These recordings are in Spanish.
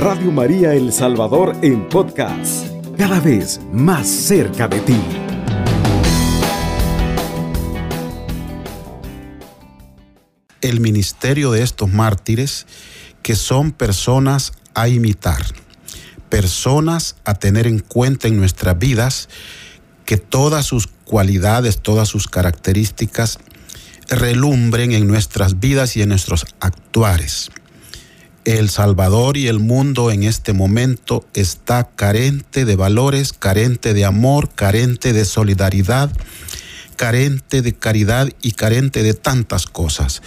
Radio María El Salvador en podcast, cada vez más cerca de ti. El ministerio de estos mártires que son personas a imitar, personas a tener en cuenta en nuestras vidas, que todas sus cualidades, todas sus características relumbren en nuestras vidas y en nuestros actuares. El Salvador y el mundo en este momento está carente de valores, carente de amor, carente de solidaridad, carente de caridad y carente de tantas cosas.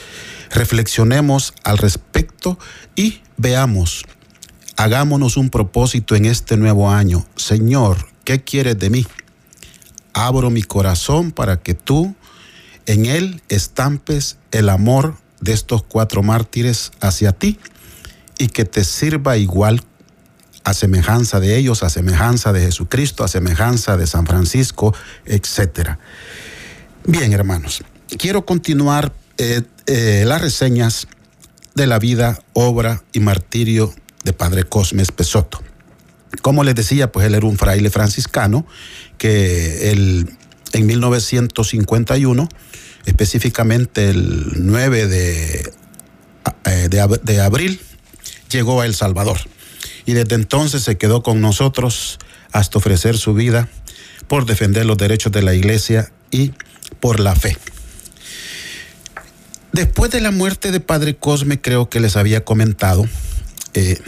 Reflexionemos al respecto y veamos, hagámonos un propósito en este nuevo año. Señor, ¿qué quieres de mí? Abro mi corazón para que tú en él estampes el amor de estos cuatro mártires hacia ti y que te sirva igual a semejanza de ellos, a semejanza de Jesucristo, a semejanza de San Francisco, etc. Bien, hermanos, quiero continuar eh, eh, las reseñas de la vida, obra y martirio de Padre Cosme Pesoto. Como les decía, pues él era un fraile franciscano que en 1951 específicamente el 9 de, eh, de, abril, llegó a El Salvador. Y desde entonces se quedó con nosotros hasta ofrecer su vida por defender los derechos de la iglesia y por la fe. Después de la muerte de Padre Cosme, creo que les había comentado, eh,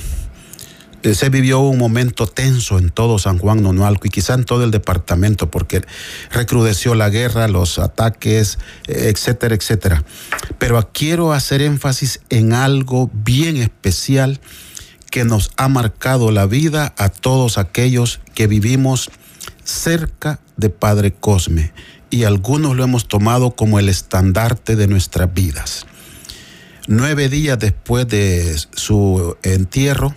se vivió un momento tenso en todo San Juan Nonualco y quizá en todo el departamento porque recrudeció la guerra, los ataques, eh, etcétera, etcétera. Pero quiero hacer énfasis en algo bien especial que nos ha marcado la vida a todos aquellos que vivimos cerca de Padre Cosme y algunos lo hemos tomado como el estandarte de nuestras vidas. Nueve días después de su entierro,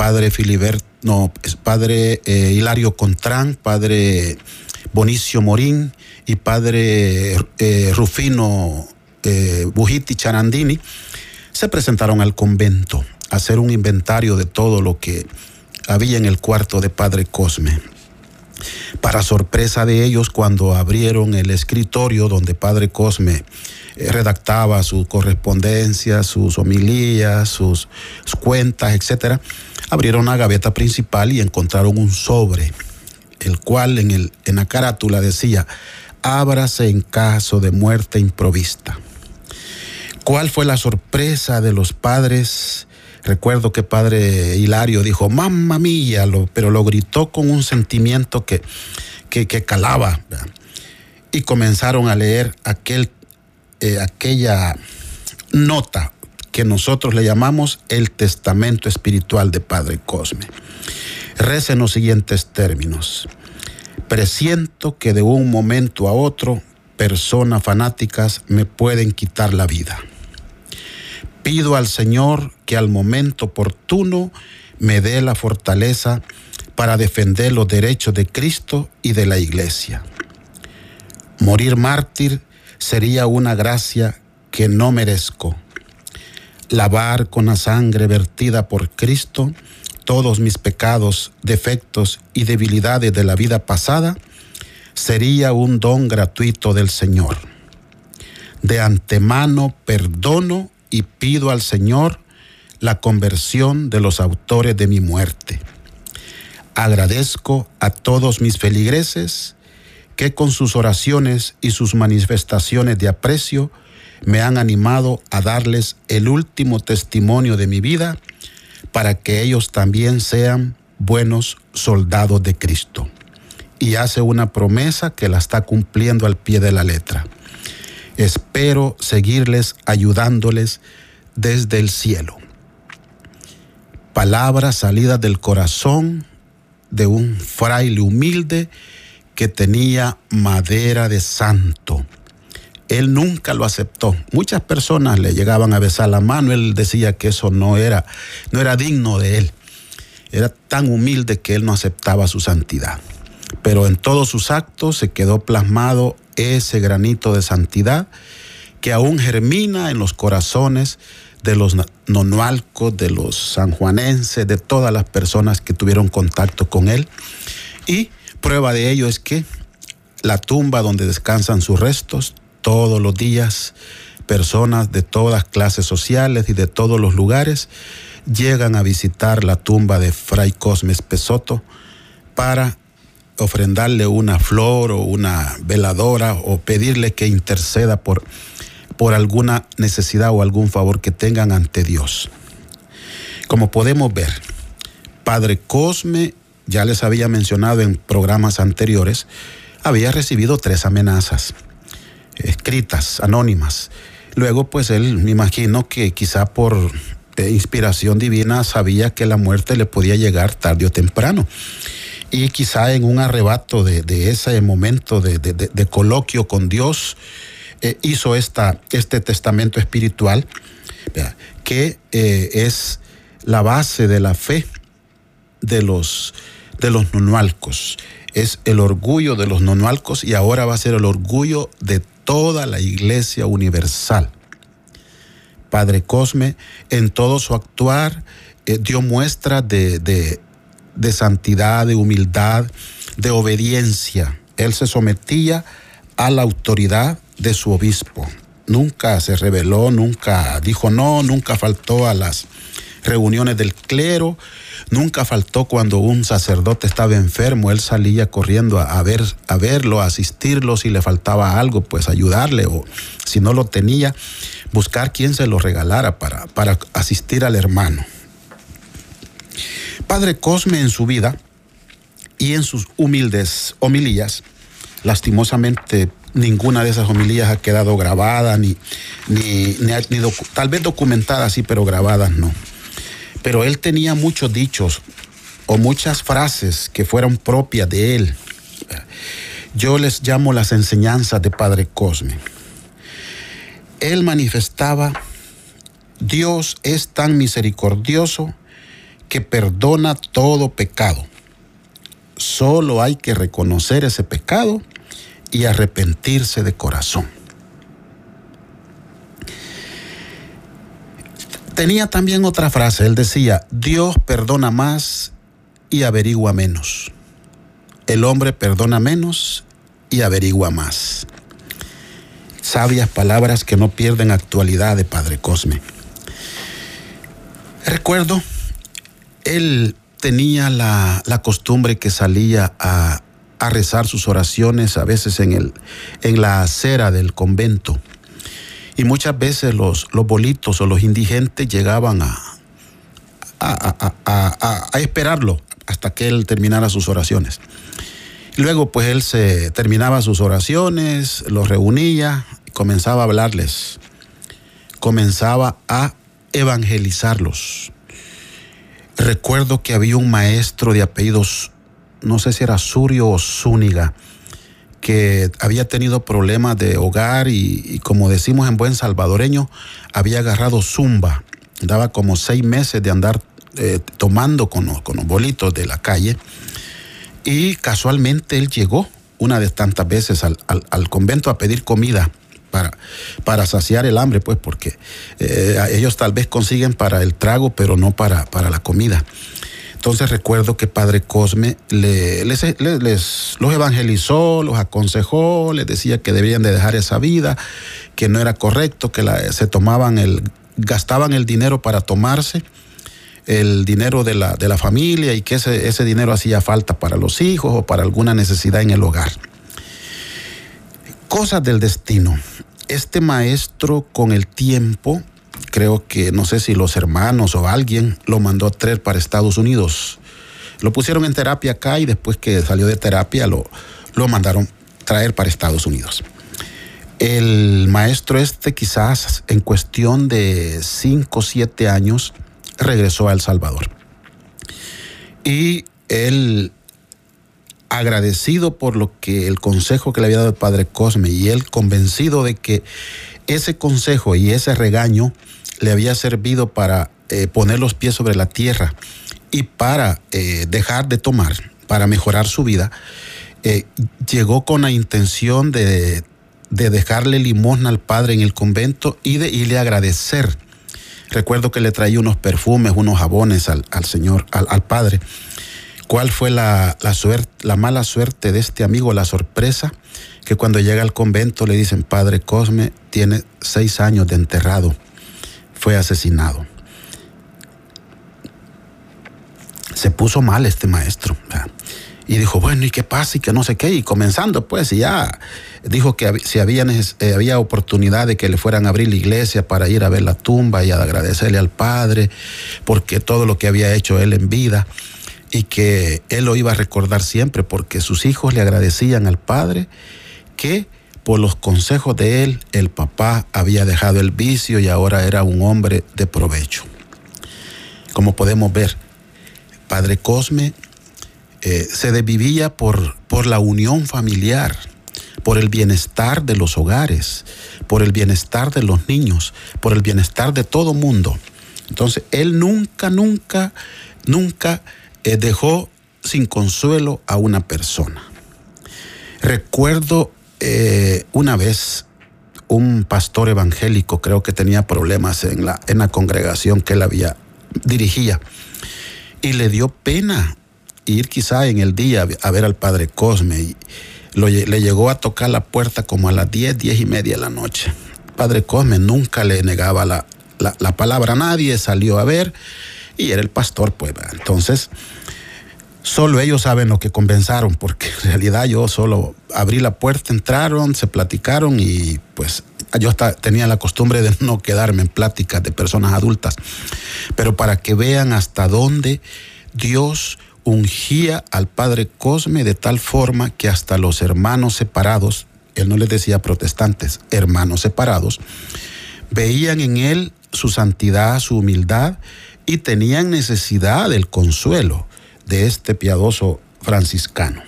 padre Filibert, no, padre eh, Hilario Contrán, padre Bonicio Morín y padre eh, Rufino eh, Bujiti Charandini, se presentaron al convento a hacer un inventario de todo lo que había en el cuarto de padre Cosme. Para sorpresa de ellos, cuando abrieron el escritorio donde Padre Cosme redactaba su correspondencia, sus homilías, sus, cuentas, etcétera, abrieron la gaveta principal y encontraron un sobre, el cual en, el, en la carátula decía, ábrase en caso de muerte improvista. ¿Cuál fue la sorpresa de los padres? Recuerdo que padre Hilario dijo, mamma mía, pero lo gritó con un sentimiento que, que, calaba. Y comenzaron a leer aquel, eh, aquella nota que nosotros le llamamos el testamento espiritual de Padre Cosme. Reza en los siguientes términos. Presiento que de un momento a otro personas fanáticas me pueden quitar la vida. Pido al Señor que al momento oportuno me dé la fortaleza para defender los derechos de Cristo y de la Iglesia. Morir mártir sería una gracia que no merezco lavar con la sangre vertida por Cristo todos mis pecados, defectos y debilidades de la vida pasada, sería un don gratuito del Señor. De antemano perdono y pido al Señor la conversión de los autores de mi muerte. Agradezco a todos mis feligreses que con sus oraciones y sus manifestaciones de aprecio me han animado a darles el último testimonio de mi vida para que ellos también sean buenos soldados de Cristo. Y hace una promesa que la está cumpliendo al pie de la letra. Espero seguirles ayudándoles desde el cielo. Palabras salidas del corazón de un fraile humilde que tenía madera de santo él nunca lo aceptó. Muchas personas le llegaban a besar la mano, él decía que eso no era, no era digno de él. Era tan humilde que él no aceptaba su santidad. Pero en todos sus actos se quedó plasmado ese granito de santidad que aún germina en los corazones de los nonualcos, de los sanjuanenses, de todas las personas que tuvieron contacto con él. Y prueba de ello es que la tumba donde descansan sus restos, todos los días, personas de todas clases sociales y de todos los lugares llegan a visitar la tumba de Fray Cosme Pesoto para ofrendarle una flor o una veladora o pedirle que interceda por, por alguna necesidad o algún favor que tengan ante Dios. Como podemos ver, Padre Cosme, ya les había mencionado en programas anteriores, había recibido tres amenazas escritas, anónimas. Luego, pues él, me imagino que quizá por eh, inspiración divina sabía que la muerte le podía llegar tarde o temprano. Y quizá en un arrebato de, ese momento de, coloquio con Dios, eh, hizo esta, este testamento espiritual, que eh, es la base de la fe de los, de los nonualcos. Es el orgullo de los nonualcos y ahora va a ser el orgullo de toda la iglesia universal. Padre Cosme, en todo su actuar, eh, dio muestra de, de santidad, de humildad, de obediencia. Él se sometía a la autoridad de su obispo. Nunca se rebeló, nunca dijo no, nunca faltó a las reuniones del clero, nunca faltó cuando un sacerdote estaba enfermo, él salía corriendo a, ver, a verlo, a asistirlo, si le faltaba algo, pues ayudarle, o si no lo tenía, buscar quien se lo regalara para, para asistir al hermano. Padre Cosme en su vida y en sus humildes homilías, lastimosamente ninguna de esas homilías ha quedado grabada, ni, ni, tal vez documentada sí, pero grabadas no. Pero él tenía muchos dichos o muchas frases que fueron propias de él. Yo les llamo las enseñanzas de Padre Cosme. Él manifestaba, Dios es tan misericordioso que perdona todo pecado. Solo hay que reconocer ese pecado y arrepentirse de corazón. Tenía también otra frase, él decía, Dios perdona más y averigua menos. El hombre perdona menos y averigua más. Sabias palabras que no pierden actualidad de Padre Cosme. Recuerdo él tenía la, costumbre que salía a, rezar sus oraciones a veces en, el, en la acera del convento. Y muchas veces los, bolitos o los indigentes llegaban a, esperarlo hasta que él terminara sus oraciones. Luego pues él se terminaba sus oraciones, los reunía comenzaba a hablarles. Comenzaba a evangelizarlos. Recuerdo que había un maestro de apellidos, no sé si era Surio o Zúñiga, que había tenido problemas de hogar y, como decimos en buen salvadoreño, había agarrado zumba. Daba como seis meses de andar eh, tomando con los, bolitos de la calle. Y casualmente él llegó una de tantas veces al convento a pedir comida para, para saciar el hambre, pues, porque eh, ellos tal vez consiguen para el trago, pero no para, para la comida. Entonces recuerdo que Padre Cosme les, los evangelizó, los aconsejó, les decía que debían de dejar esa vida, que no era correcto, que se tomaban el, gastaban el dinero para tomarse el dinero de la, de la familia y que ese, ese dinero hacía falta para los hijos o para alguna necesidad en el hogar. Cosas del destino. Este maestro con el tiempo, creo que no sé si los hermanos o alguien lo mandó a traer para Estados Unidos. Lo pusieron en terapia acá y después que salió de terapia lo, lo mandaron traer para Estados Unidos. El maestro este quizás en cuestión de 5 o 7 años regresó a El Salvador. Y él agradecido por lo que el consejo que le había dado el padre Cosme y él convencido de que ese consejo y ese regaño le había servido para eh, poner los pies sobre la tierra y para eh, dejar de tomar, para mejorar su vida, eh, llegó con la intención de de dejarle limosna al padre en el convento y de irle a agradecer. Recuerdo que le traía unos perfumes, unos jabones al, señor, al, padre. ¿Cuál fue la, suerte, la mala suerte de este amigo, la sorpresa? Que cuando llega al convento le dicen, Padre Cosme tiene seis años de enterrado, fue asesinado. Se puso mal este maestro. Y dijo, bueno, ¿y qué pasa? Y que no sé qué. Y comenzando, pues, y ya dijo que si había, eh, había oportunidad de que le fueran a abrir la iglesia para ir a ver la tumba y a agradecerle al Padre, porque todo lo que había hecho él en vida, y que él lo iba a recordar siempre, porque sus hijos le agradecían al Padre que por los consejos de él, el papá había dejado el vicio y ahora era un hombre de provecho. Como podemos ver, Padre Cosme eh, se desvivía por, por la unión familiar, por el bienestar de los hogares, por el bienestar de los niños, por el bienestar de todo mundo. Entonces, él nunca, nunca, nunca eh, dejó sin consuelo a una persona. Recuerdo eh, una vez un pastor evangélico, creo que tenía problemas en la, en la congregación que él había dirigía, y le dio pena ir quizá en el día a ver al padre Cosme. Y le llegó a tocar la puerta como a las 10, 10 y media de la noche. Padre Cosme nunca le negaba la, la, palabra a nadie, salió a ver y era el pastor, pues. Entonces, solo ellos saben lo que convenzaron, porque en realidad yo solo abrí la puerta, entraron, se platicaron y pues yo hasta tenía la costumbre de no quedarme en pláticas de personas adultas, pero para que vean hasta dónde Dios ungía al padre Cosme de tal forma que hasta los hermanos separados, él no les decía protestantes, hermanos separados, veían en él su santidad, su humildad y tenían necesidad del consuelo de este piadoso franciscano.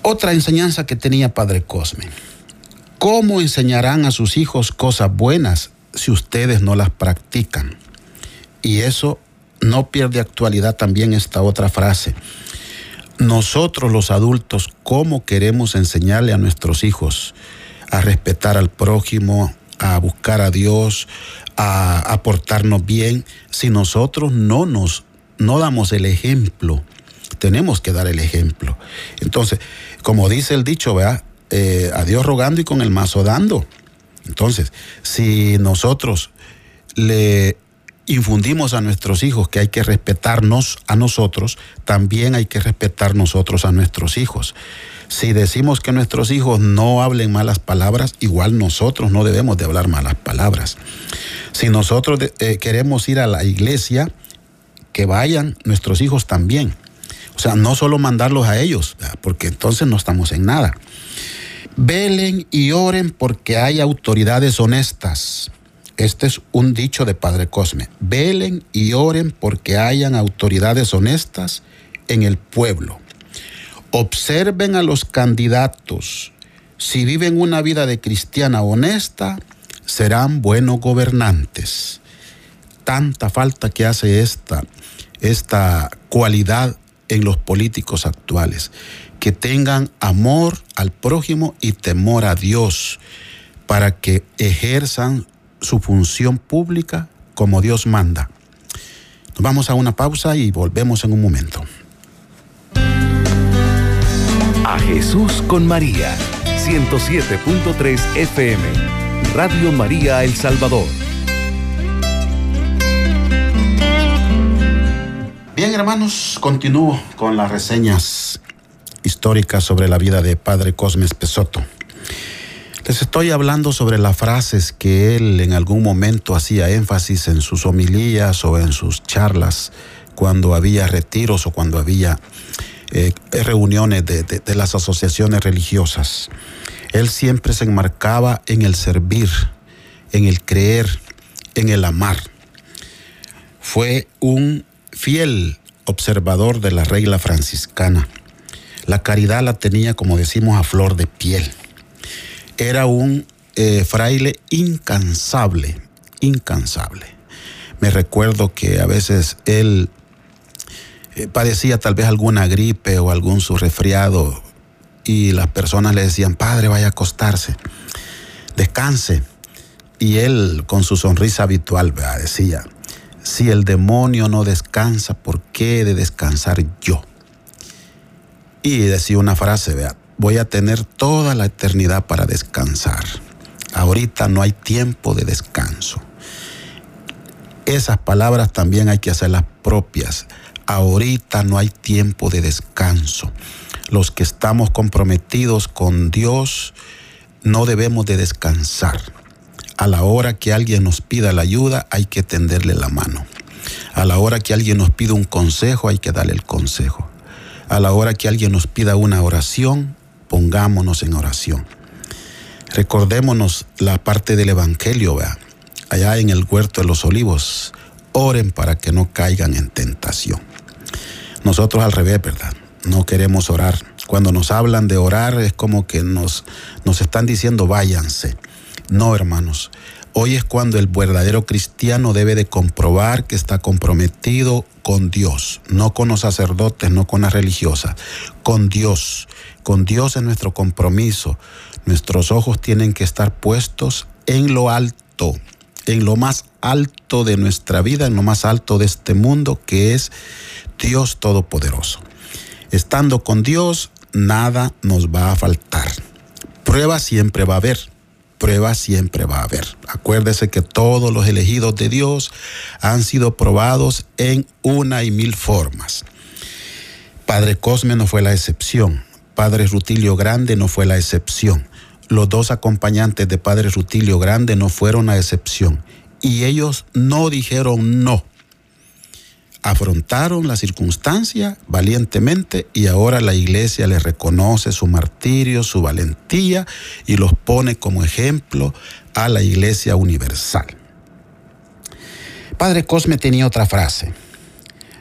Otra enseñanza que tenía Padre Cosme. ¿Cómo enseñarán a sus hijos cosas buenas si ustedes no las practican? Y eso no pierde actualidad también esta otra frase. Nosotros los adultos, ¿cómo queremos enseñarle a nuestros hijos a respetar al prójimo, a buscar a Dios, a aportarnos bien, si nosotros no nos no damos el ejemplo? Tenemos que dar el ejemplo. Entonces, como dice el dicho, vea, eh, a Dios rogando y con el mazo dando. Entonces, si nosotros le infundimos a nuestros hijos que hay que respetarnos a nosotros, también hay que respetar nosotros a nuestros hijos. Si decimos que nuestros hijos no hablen malas palabras, igual nosotros no debemos de hablar malas palabras. Si nosotros eh, queremos ir a la iglesia, que vayan nuestros hijos también. O sea, no solo mandarlos a ellos, porque entonces no estamos en nada. Velen y oren porque hay autoridades honestas este es un dicho de Padre Cosme. Velen y oren porque hayan autoridades honestas en el pueblo. Observen a los candidatos. Si viven una vida de cristiana honesta, serán buenos gobernantes. Tanta falta que hace esta, esta cualidad en los políticos actuales. Que tengan amor al prójimo y temor a Dios para que ejerzan su función pública como Dios manda. Nos vamos a una pausa y volvemos en un momento. A Jesús con María, 107.3 FM, Radio María El Salvador. Bien, hermanos, continúo con las reseñas históricas sobre la vida de Padre Cosme Pesoto. Les estoy hablando sobre las frases que él en algún momento hacía énfasis en sus homilías o en sus charlas cuando había retiros o cuando había eh, reuniones de, de las asociaciones religiosas. Él siempre se enmarcaba en el servir, en el creer, en el amar. Fue un fiel observador de la regla franciscana. La caridad la tenía, como decimos, a flor de piel era un eh, fraile incansable, incansable. Me recuerdo que a veces él eh, padecía tal vez alguna gripe o algún resfriado y las personas le decían, Padre, vaya a acostarse, descanse. Y él, con su sonrisa habitual, decía, si el demonio no descansa, ¿por qué he de descansar yo? Y decía una frase, vea, voy a tener toda la eternidad para descansar. Ahorita no hay tiempo de descanso. Esas palabras también hay que hacerlas propias. Ahorita no hay tiempo de descanso. Los que estamos comprometidos con Dios no debemos de descansar. A la hora que alguien nos pida la ayuda hay que tenderle la mano. A la hora que alguien nos pida un consejo hay que darle el consejo. A la hora que alguien nos pida una oración, pongámonos en oración. Recordémonos la parte del Evangelio, ¿vea? allá en el huerto de los olivos. Oren para que no caigan en tentación. Nosotros al revés, ¿verdad? No queremos orar. Cuando nos hablan de orar es como que nos, nos están diciendo váyanse. No, hermanos. Hoy es cuando el verdadero cristiano debe de comprobar que está comprometido con Dios, no con los sacerdotes, no con las religiosas, con Dios. Con Dios es nuestro compromiso. Nuestros ojos tienen que estar puestos en lo alto, en lo más alto de nuestra vida, en lo más alto de este mundo, que es Dios Todopoderoso. Estando con Dios, nada nos va a faltar. Prueba siempre va a haber prueba siempre va a haber. Acuérdese que todos los elegidos de Dios han sido probados en una y mil formas. Padre Cosme no fue la excepción. Padre Rutilio Grande no fue la excepción. Los dos acompañantes de Padre Rutilio Grande no fueron la excepción. Y ellos no dijeron no afrontaron la circunstancia valientemente y ahora la iglesia les reconoce su martirio, su valentía y los pone como ejemplo a la iglesia universal. Padre Cosme tenía otra frase.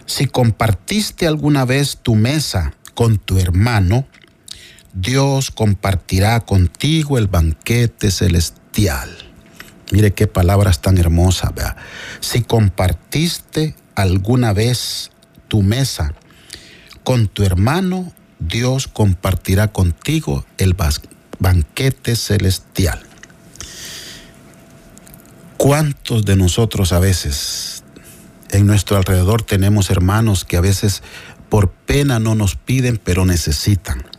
Si compartiste alguna vez tu mesa con tu hermano, Dios compartirá contigo el banquete celestial. Mire qué palabras tan hermosas. Si compartiste alguna vez tu mesa con tu hermano, Dios compartirá contigo el banquete celestial. ¿Cuántos de nosotros a veces en nuestro alrededor tenemos hermanos que a veces por pena no nos piden, pero necesitan?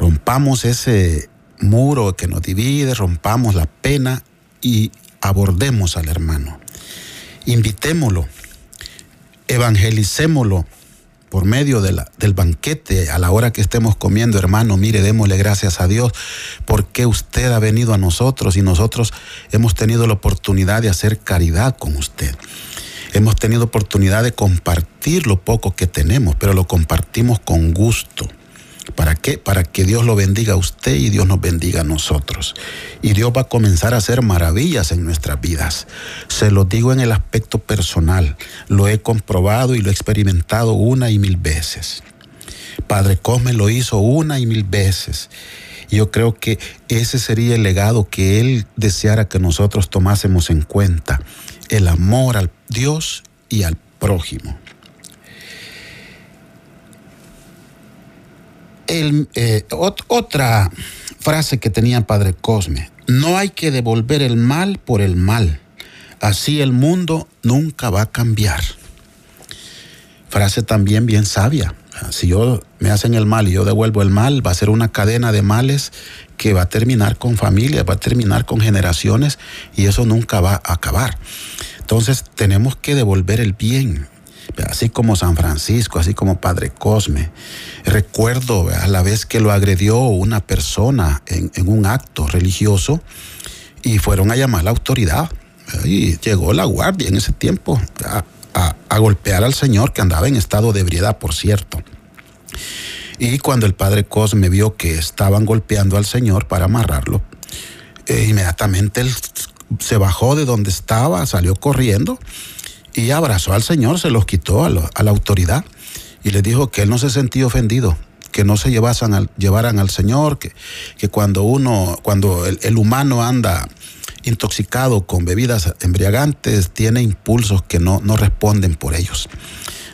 Rompamos ese muro que nos divide, rompamos la pena y abordemos al hermano. Invitémoslo evangelicémoslo por medio del banquete, a la hora que estemos comiendo, hermano, mire, démosle gracias a Dios porque usted ha venido a nosotros y nosotros hemos tenido la oportunidad de hacer caridad con usted. Hemos tenido oportunidad de compartir lo poco que tenemos, pero lo compartimos con gusto. ¿Para qué? Para que Dios lo bendiga a usted y Dios nos bendiga a nosotros. Y Dios va a comenzar a hacer maravillas en nuestras vidas. Se lo digo en el aspecto personal. Lo he comprobado y lo he experimentado una y mil veces. Padre Cosme lo hizo una y mil veces. Yo creo que ese sería el legado que Él deseara que nosotros tomásemos en cuenta. El amor al Dios y al prójimo. Eh, otra frase que tenía Padre Cosme, no hay que devolver el mal por el mal, así el mundo nunca va a cambiar. Frase también bien sabia. Si yo me hacen el mal y yo devuelvo el mal, va a ser una cadena de males que va a terminar con familias, va a terminar con generaciones y eso nunca va a acabar. Entonces tenemos que devolver el bien, así como San Francisco, así como Padre Cosme. Recuerdo a la vez que lo agredió una persona en, un acto religioso y fueron a llamar a la autoridad. Y llegó la guardia en ese tiempo a, golpear al señor que andaba en estado de ebriedad, por cierto. Y cuando el padre Cosme vio que estaban golpeando al señor para amarrarlo, eh, inmediatamente él se bajó de donde estaba, salió corriendo y abrazó al Señor, se los quitó a, la autoridad y le dijo que él no se sentía ofendido, que no se llevasen al, llevaran al Señor, que, cuando uno, cuando el, humano anda intoxicado con bebidas embriagantes, tiene impulsos que no, no responden por ellos.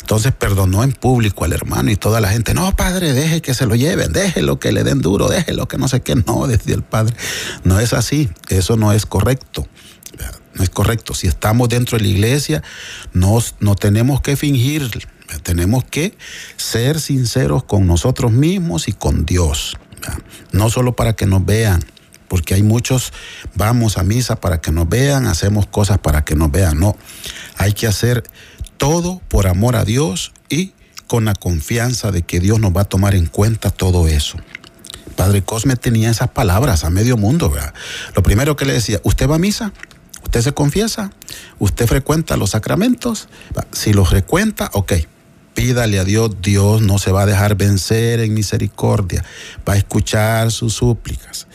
Entonces perdonó en público al hermano y toda la gente, no, padre, deje que se lo lleven, déjelo que le den duro, déjelo que no sé qué, no, decía el padre. No es así, eso no es correcto. No es correcto. Si estamos dentro de la iglesia, no, no tenemos que fingir, tenemos que ser sinceros con nosotros mismos y con Dios. No solo para que nos vean, porque hay muchos, vamos a misa para que nos vean, hacemos cosas para que nos vean. No, hay que hacer todo por amor a Dios y con la confianza de que Dios nos va a tomar en cuenta todo eso. Padre Cosme tenía esas palabras a medio mundo. Lo primero que le decía, ¿usted va a misa? ¿Usted se confiesa? ¿Usted frecuenta los sacramentos? Si los frecuenta, ok. Pídale a Dios, Dios no se va a dejar vencer en misericordia, va a escuchar sus súplicas,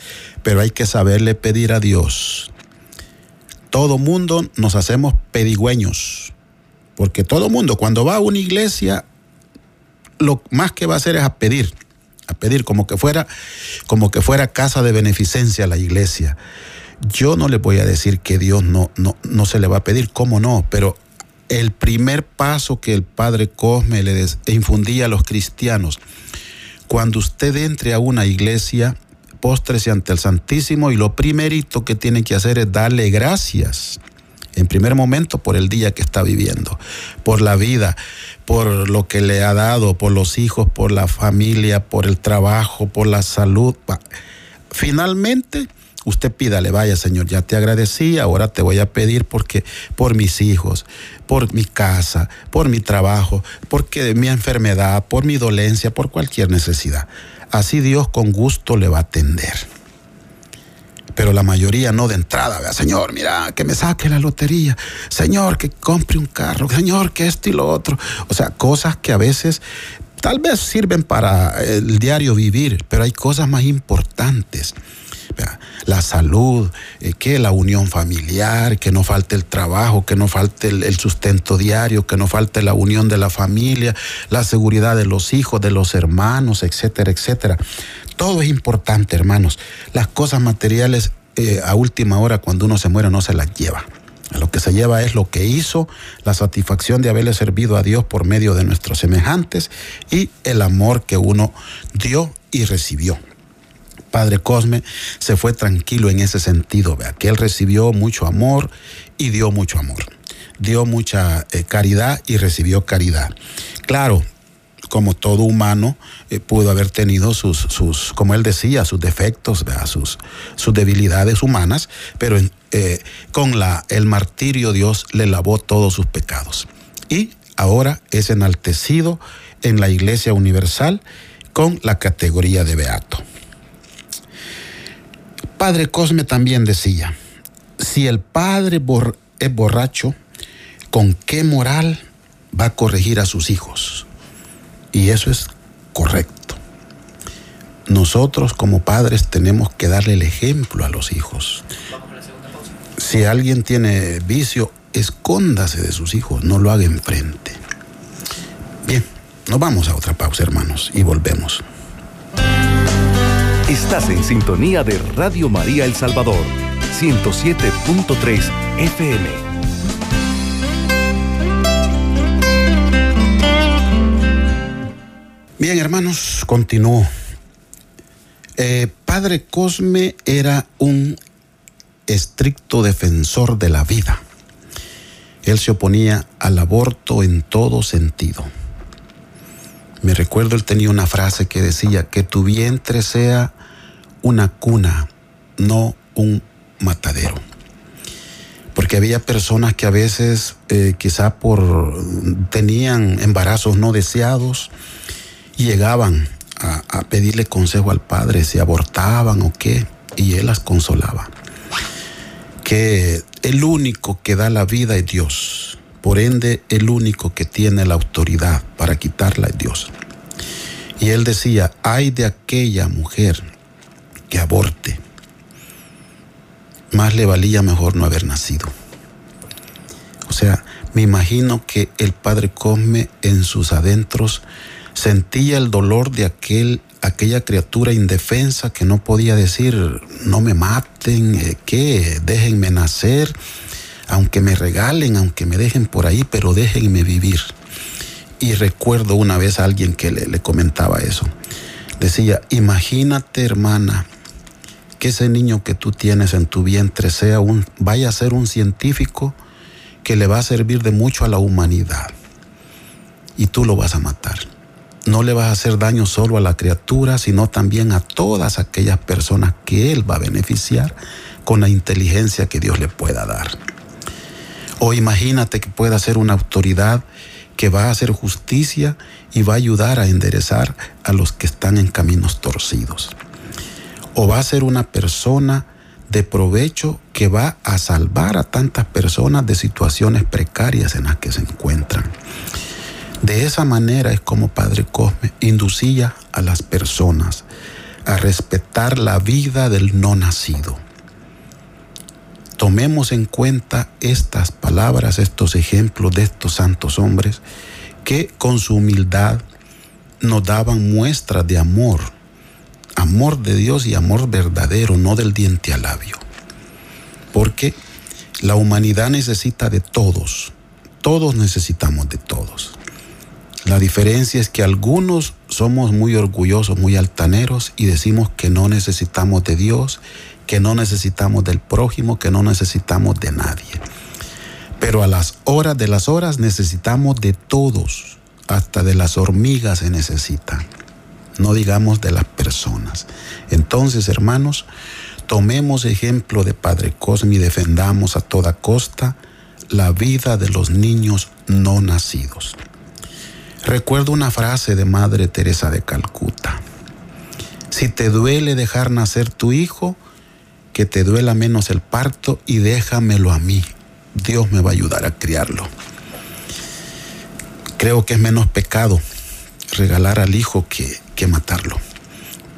pero hay que saberle pedir a Dios. Todo mundo nos hacemos pedigüeños, porque todo mundo cuando va a una iglesia, lo más que va a hacer es a pedir, a pedir como que fuera, como que fuera casa de beneficencia la iglesia. Yo no le voy a decir que Dios no, no, no se le va a pedir, cómo no, pero el primer paso que el padre Cosme le infundía a los cristianos, cuando usted entre a una iglesia, póstrese ante el Santísimo y lo primerito que tiene que hacer es darle gracias en primer momento por el día que está viviendo, por la vida, por lo que le ha dado, por los hijos, por la familia, por el trabajo, por la salud. Finalmente, usted pídale, vaya Señor, ya te agradecí, ahora te voy a pedir porque por mis hijos, por mi casa, por mi trabajo, porque mi enfermedad, por mi dolencia, por cualquier necesidad. Así Dios con gusto le va a atender pero la mayoría no de entrada, vea, Señor, mira, que me saque la lotería, Señor, que compre un carro, Señor, que esto y lo otro. O sea, cosas que a veces tal vez sirven para el diario vivir, pero hay cosas más importantes. La salud, eh, que la unión familiar, que no falte el trabajo, que no falte el sustento diario, que no falte la unión de la familia, la seguridad de los hijos, de los hermanos, etcétera, etcétera. Todo es importante, hermanos. Las cosas materiales eh, a última hora, cuando uno se muere, no se las lleva. Lo que se lleva es lo que hizo, la satisfacción de haberle servido a Dios por medio de nuestros semejantes y el amor que uno dio y recibió. Padre Cosme se fue tranquilo en ese sentido, vea, que él recibió mucho amor y dio mucho amor. Dio mucha eh, caridad y recibió caridad. Claro, como todo humano, eh, pudo haber tenido sus, sus, como él decía, sus defectos, sus, sus debilidades humanas, pero eh, con la, el martirio Dios le lavó todos sus pecados. Y ahora es enaltecido en la Iglesia Universal con la categoría de beato. Padre Cosme también decía, si el padre es borracho, ¿con qué moral va a corregir a sus hijos? Y eso es correcto. Nosotros como padres tenemos que darle el ejemplo a los hijos. Si alguien tiene vicio, escóndase de sus hijos, no lo haga enfrente. Bien, nos vamos a otra pausa, hermanos, y volvemos. Estás en sintonía de Radio María El Salvador, 107.3 FM. Bien, hermanos, continúo. Eh, padre Cosme era un estricto defensor de la vida. Él se oponía al aborto en todo sentido. Me recuerdo, él tenía una frase que decía, que tu vientre sea una cuna, no un matadero. Porque había personas que a veces eh, quizá por tenían embarazos no deseados, llegaban a, pedirle consejo al padre si abortaban o qué, y él las consolaba. Que el único que da la vida es Dios, por ende el único que tiene la autoridad para quitarla es Dios. Y él decía, ay de aquella mujer que aborte, más le valía mejor no haber nacido. O sea, me imagino que el padre come en sus adentros Sentía el dolor de aquel, aquella criatura indefensa que no podía decir, no me maten, eh, que déjenme nacer, aunque me regalen, aunque me dejen por ahí, pero déjenme vivir. Y recuerdo una vez a alguien que le, le comentaba eso. Decía, imagínate hermana, que ese niño que tú tienes en tu vientre sea un, vaya a ser un científico que le va a servir de mucho a la humanidad. Y tú lo vas a matar. No le vas a hacer daño solo a la criatura, sino también a todas aquellas personas que él va a beneficiar con la inteligencia que Dios le pueda dar. O imagínate que pueda ser una autoridad que va a hacer justicia y va a ayudar a enderezar a los que están en caminos torcidos. O va a ser una persona de provecho que va a salvar a tantas personas de situaciones precarias en las que se encuentran. De esa manera es como Padre Cosme inducía a las personas a respetar la vida del no nacido. Tomemos en cuenta estas palabras, estos ejemplos de estos santos hombres que con su humildad nos daban muestras de amor, amor de Dios y amor verdadero, no del diente al labio. Porque la humanidad necesita de todos, todos necesitamos de todos. La diferencia es que algunos somos muy orgullosos, muy altaneros y decimos que no necesitamos de Dios, que no necesitamos del prójimo, que no necesitamos de nadie. Pero a las horas de las horas necesitamos de todos, hasta de las hormigas se necesitan, no digamos de las personas. Entonces, hermanos, tomemos ejemplo de Padre Cosme y defendamos a toda costa la vida de los niños no nacidos. Recuerdo una frase de Madre Teresa de Calcuta. Si te duele dejar nacer tu hijo, que te duela menos el parto y déjamelo a mí. Dios me va a ayudar a criarlo. Creo que es menos pecado regalar al hijo que, matarlo.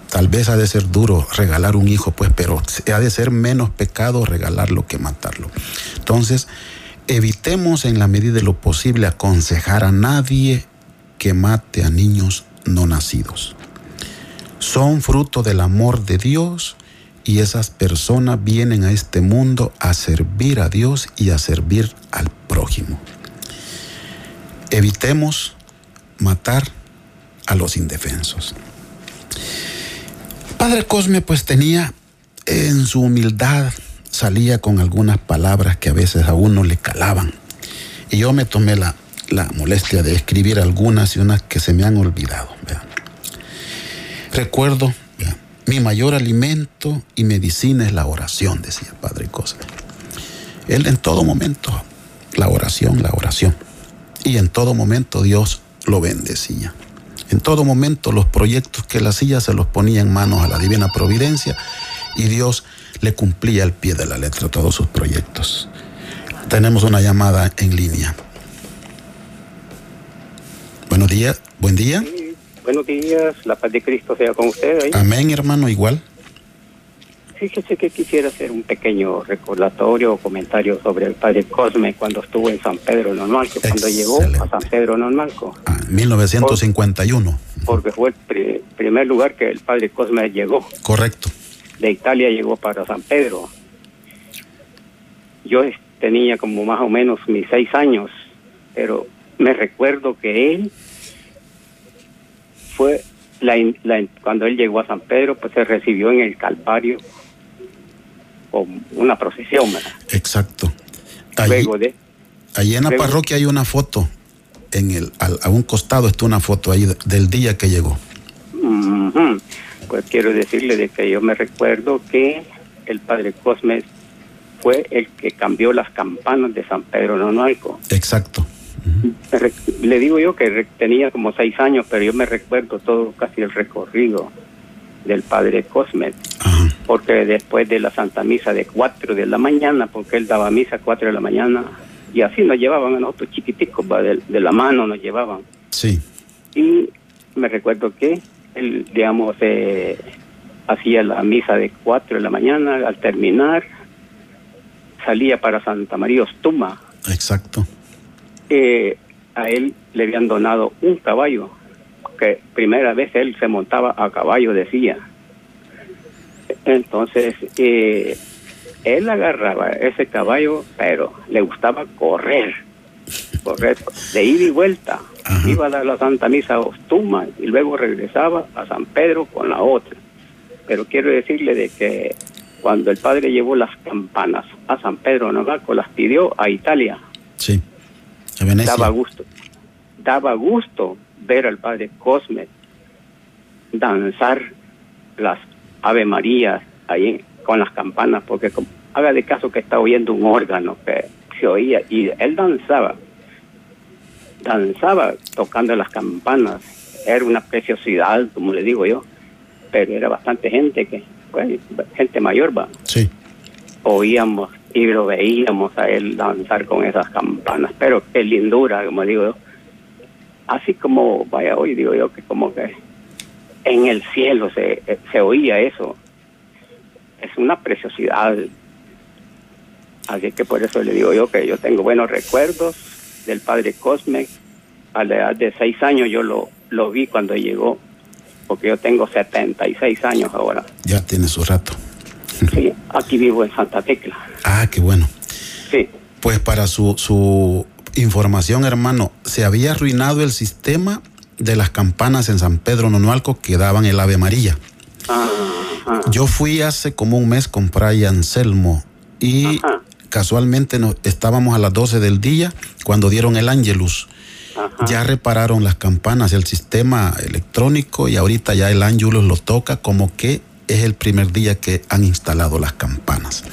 Tal vez ha de ser duro regalar un hijo, pues, pero ha de ser menos pecado regalarlo que matarlo. Entonces, evitemos en la medida de lo posible aconsejar a nadie que mate a niños no nacidos. Son fruto del amor de Dios y esas personas vienen a este mundo a servir a Dios y a servir al prójimo. Evitemos matar a los indefensos. Padre Cosme pues tenía en su humildad, salía con algunas palabras que a veces a uno le calaban. Y yo me tomé la, la molestia de escribir algunas y unas que se me han olvidado. Recuerdo, mi mayor alimento y medicina es la oración, decía Padre Cosme. Él en todo momento, la oración, la oración. Y en todo momento Dios lo bendecía. En todo momento los proyectos que él hacía se los ponía en manos a la divina providencia y Dios le cumplía al pie de la letra todos sus proyectos. Tenemos una llamada en línea. Buenos días, buen día. Buenos días, la paz de Cristo sea con usted. ¿eh? Amén, hermano, igual. Fíjese que quisiera hacer un pequeño recordatorio o comentario sobre el padre Cosme cuando estuvo en San Pedro Normalco, cuando llegó a San Pedro Normalco. Ah, 1951. Porque fue el pri- primer lugar que el padre Cosme llegó. Correcto. De Italia llegó para San Pedro. Yo tenía como más o menos mis seis años, pero me recuerdo que él fue la, cuando él llegó a San Pedro, pues se recibió en el Calvario con una procesión. ¿verdad? Exacto. Allí, Luego de allí en la luego- parroquia hay una foto. En el, al- a un costado está una foto ahí de- del día que llegó. Pues quiero decirle de que yo me recuerdo que el padre Cosme fue el que cambió las campanas de San Pedro Nonualco. Exacto. Le digo yo que tenía como seis años, pero yo me recuerdo todo casi el recorrido del padre Cosme, Ajá. Porque después de la Santa Misa de 4 de la mañana, porque él daba misa a 4 de la mañana, y así nos llevaban a nosotros chiquiticos, de la mano nos llevaban. Sí. Y me recuerdo que él, digamos, eh, hacía la misa de 4 de la mañana, al terminar salía para Santa María Ostuma. Exacto. Eh, a él le habían donado un caballo, que primera vez él se montaba a caballo, decía. Entonces, eh, él agarraba ese caballo, pero le gustaba correr. Correcto. De ida y vuelta. Iba a dar la Santa Misa a Ostuma y luego regresaba a San Pedro con la otra. Pero quiero decirle de que cuando el padre llevó las campanas a San Pedro Novaco, las pidió a Italia. Sí, a Venecia. Daba gusto. Daba gusto ver al padre Cosme danzar las Ave Marías ahí con las campanas, porque haga de caso que está oyendo un órgano que se oía y él danzaba, danzaba tocando las campanas, era una preciosidad, como le digo yo, pero era bastante gente que, pues, gente mayor va. Sí. Oíamos y lo veíamos a él danzar con esas campanas, pero qué lindura, como digo yo. Así como, vaya, hoy digo yo que como que en el cielo se, se oía eso. Es una preciosidad. Así que por eso le digo yo que yo tengo buenos recuerdos del padre Cosme. A la edad de seis años yo lo, lo vi cuando llegó, porque yo tengo 76 años ahora. Ya tiene su rato. Sí, aquí vivo en Santa Tecla. Ah, qué bueno. Sí. Pues para su, su información, hermano, se había arruinado el sistema de las campanas en San Pedro Nonualco que daban el Ave María. Ajá. Yo fui hace como un mes con Fray Anselmo y Ajá. casualmente nos, estábamos a las 12 del día cuando dieron el Ángelus. Ajá. Ya repararon las campanas, el sistema electrónico y ahorita ya el Ángelus lo toca como que es el primer día que han instalado las campanas.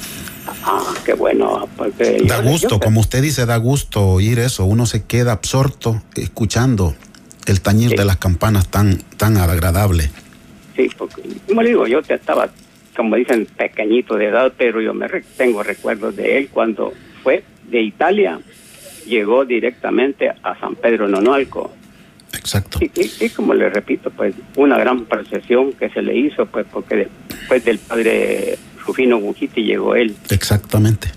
Ah, qué bueno. Porque Da gusto, como usted dice, da gusto oír eso. Uno se queda absorto escuchando el tañir Sí. de las campanas tan, tan agradable. Sí, porque, como le digo, yo estaba, como dicen, pequeñito de edad, pero yo me re- tengo recuerdos de él cuando fue de Italia, llegó directamente a San Pedro Nonualco. Exacto. Y, y- y como le repito, pues una gran procesión que se le hizo, pues porque después del padre Rufino Gujiti llegó él. Exactamente.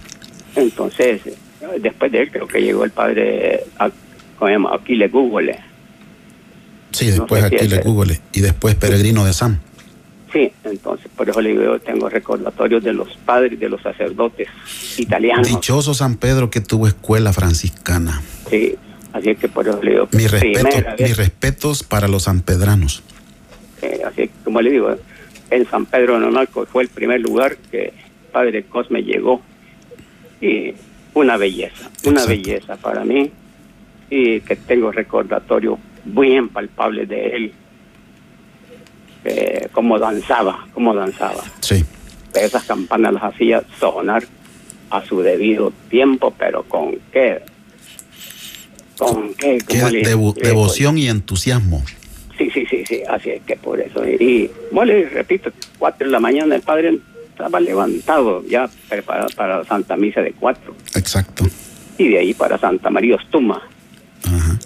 Entonces, después de él creo que llegó el padre, a- ¿cómo se llama? Aquiles Google. Sí, después sé si aquí es le Google. Y después Peregrino de Sam. Sí, entonces por eso le digo, yo tengo recordatorios de los padres, de los sacerdotes italianos. Dichoso San Pedro que tuvo escuela franciscana. Sí, así es que por eso le digo, Mi respeto, mis respetos para los sanpedranos. eh, así que, como le digo, en San Pedro de Nonalco fue el primer lugar que Padre Cosme llegó y una belleza, una Exacto. belleza para mí y que tengo recordatorios bien palpables de él, eh, cómo danzaba, cómo danzaba. Sí. esas campanas las hacía sonar a su debido tiempo, pero con qué, con qué, Qué ¿cómo le- devo- le- devoción y entusiasmo. Sí, sí, sí, sí, así es que por eso. Y, bueno, le repito, cuatro de la mañana el padre estaba levantado ya preparado para la Santa Misa de cuatro Exacto. y de ahí para Santa María Ostuma. Ajá.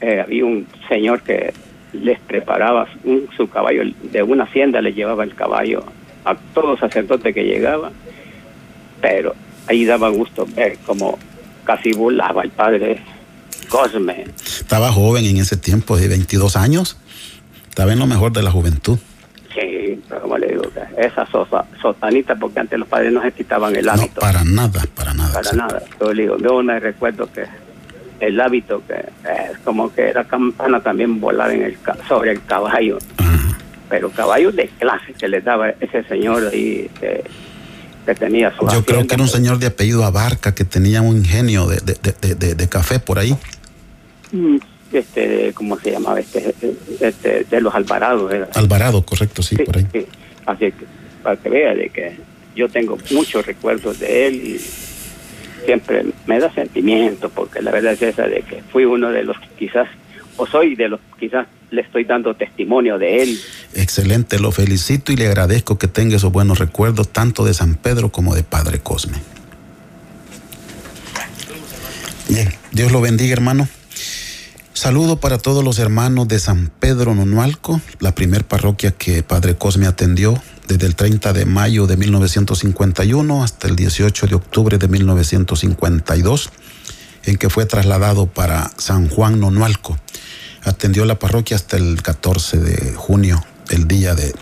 Eh, había un señor que les preparaba un- su caballo, de una hacienda le llevaba el caballo a todo sacerdote que llegaba, pero ahí daba gusto ver cómo casi volaba el padre Cosme. Estaba joven en ese tiempo, de 22 años. Estaba en lo mejor de la juventud. Sí, pero como le digo, esa sosa, sotanita, porque antes los padres no se quitaban el No, hábito. para nada, para nada. para nada. Yo le digo, yo me recuerdo que el hábito que es como que era campana también volar en el sobre el caballo, Ajá. pero caballos de clase que le daba ese señor ahí que, que tenía su Yo creo que era un pues, señor de apellido Abarca que tenía un ingenio de, de- de- de- café por ahí. mm, este cómo se llamaba este, este de los Alvarados era. Alvarado, correcto, sí, por ahí. sí. así que para que vea de que yo tengo muchos recuerdos de él y siempre me da sentimiento porque la verdad es esa de que fui uno de los que quizás o soy de los que quizás le estoy dando testimonio de él Excelente, lo felicito y le agradezco que tenga esos buenos recuerdos tanto de San Pedro como de Padre Cosme. Bien, Dios lo bendiga, hermano. Saludo para todos los hermanos de San Pedro Nonualco, la primer parroquia que Padre Cosme atendió desde el 30 de mayo de 1951 hasta el 18 de octubre de 1952, en que fue trasladado para San Juan Nonualco. Atendió la parroquia hasta el 14 de junio, el día de,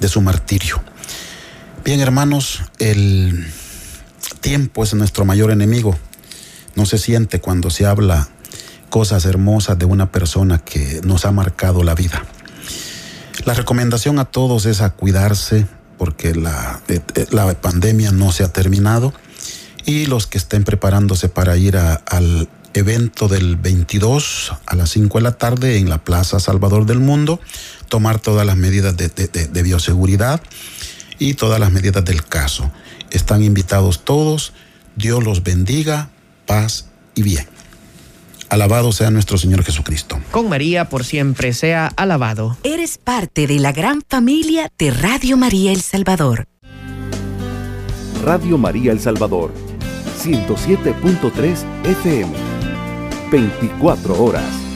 de su martirio. Bien, hermanos, el tiempo es nuestro mayor enemigo. no se siente cuando se habla cosas hermosas de una persona que nos ha marcado la vida. La recomendación a todos es cuidarse porque la, eh, eh, la pandemia no se ha terminado y los que estén preparándose para ir al evento del 22 a las 5 de la tarde en la Plaza Salvador del Mundo, tomar todas las medidas de, de bioseguridad y todas las medidas del caso. Están invitados todos, Dios los bendiga, paz y bien. Alabado sea nuestro Señor Jesucristo. Con María por siempre sea alabado. Eres parte de la gran familia de Radio María El Salvador. Radio María El Salvador, 107.3 FM, 24 horas.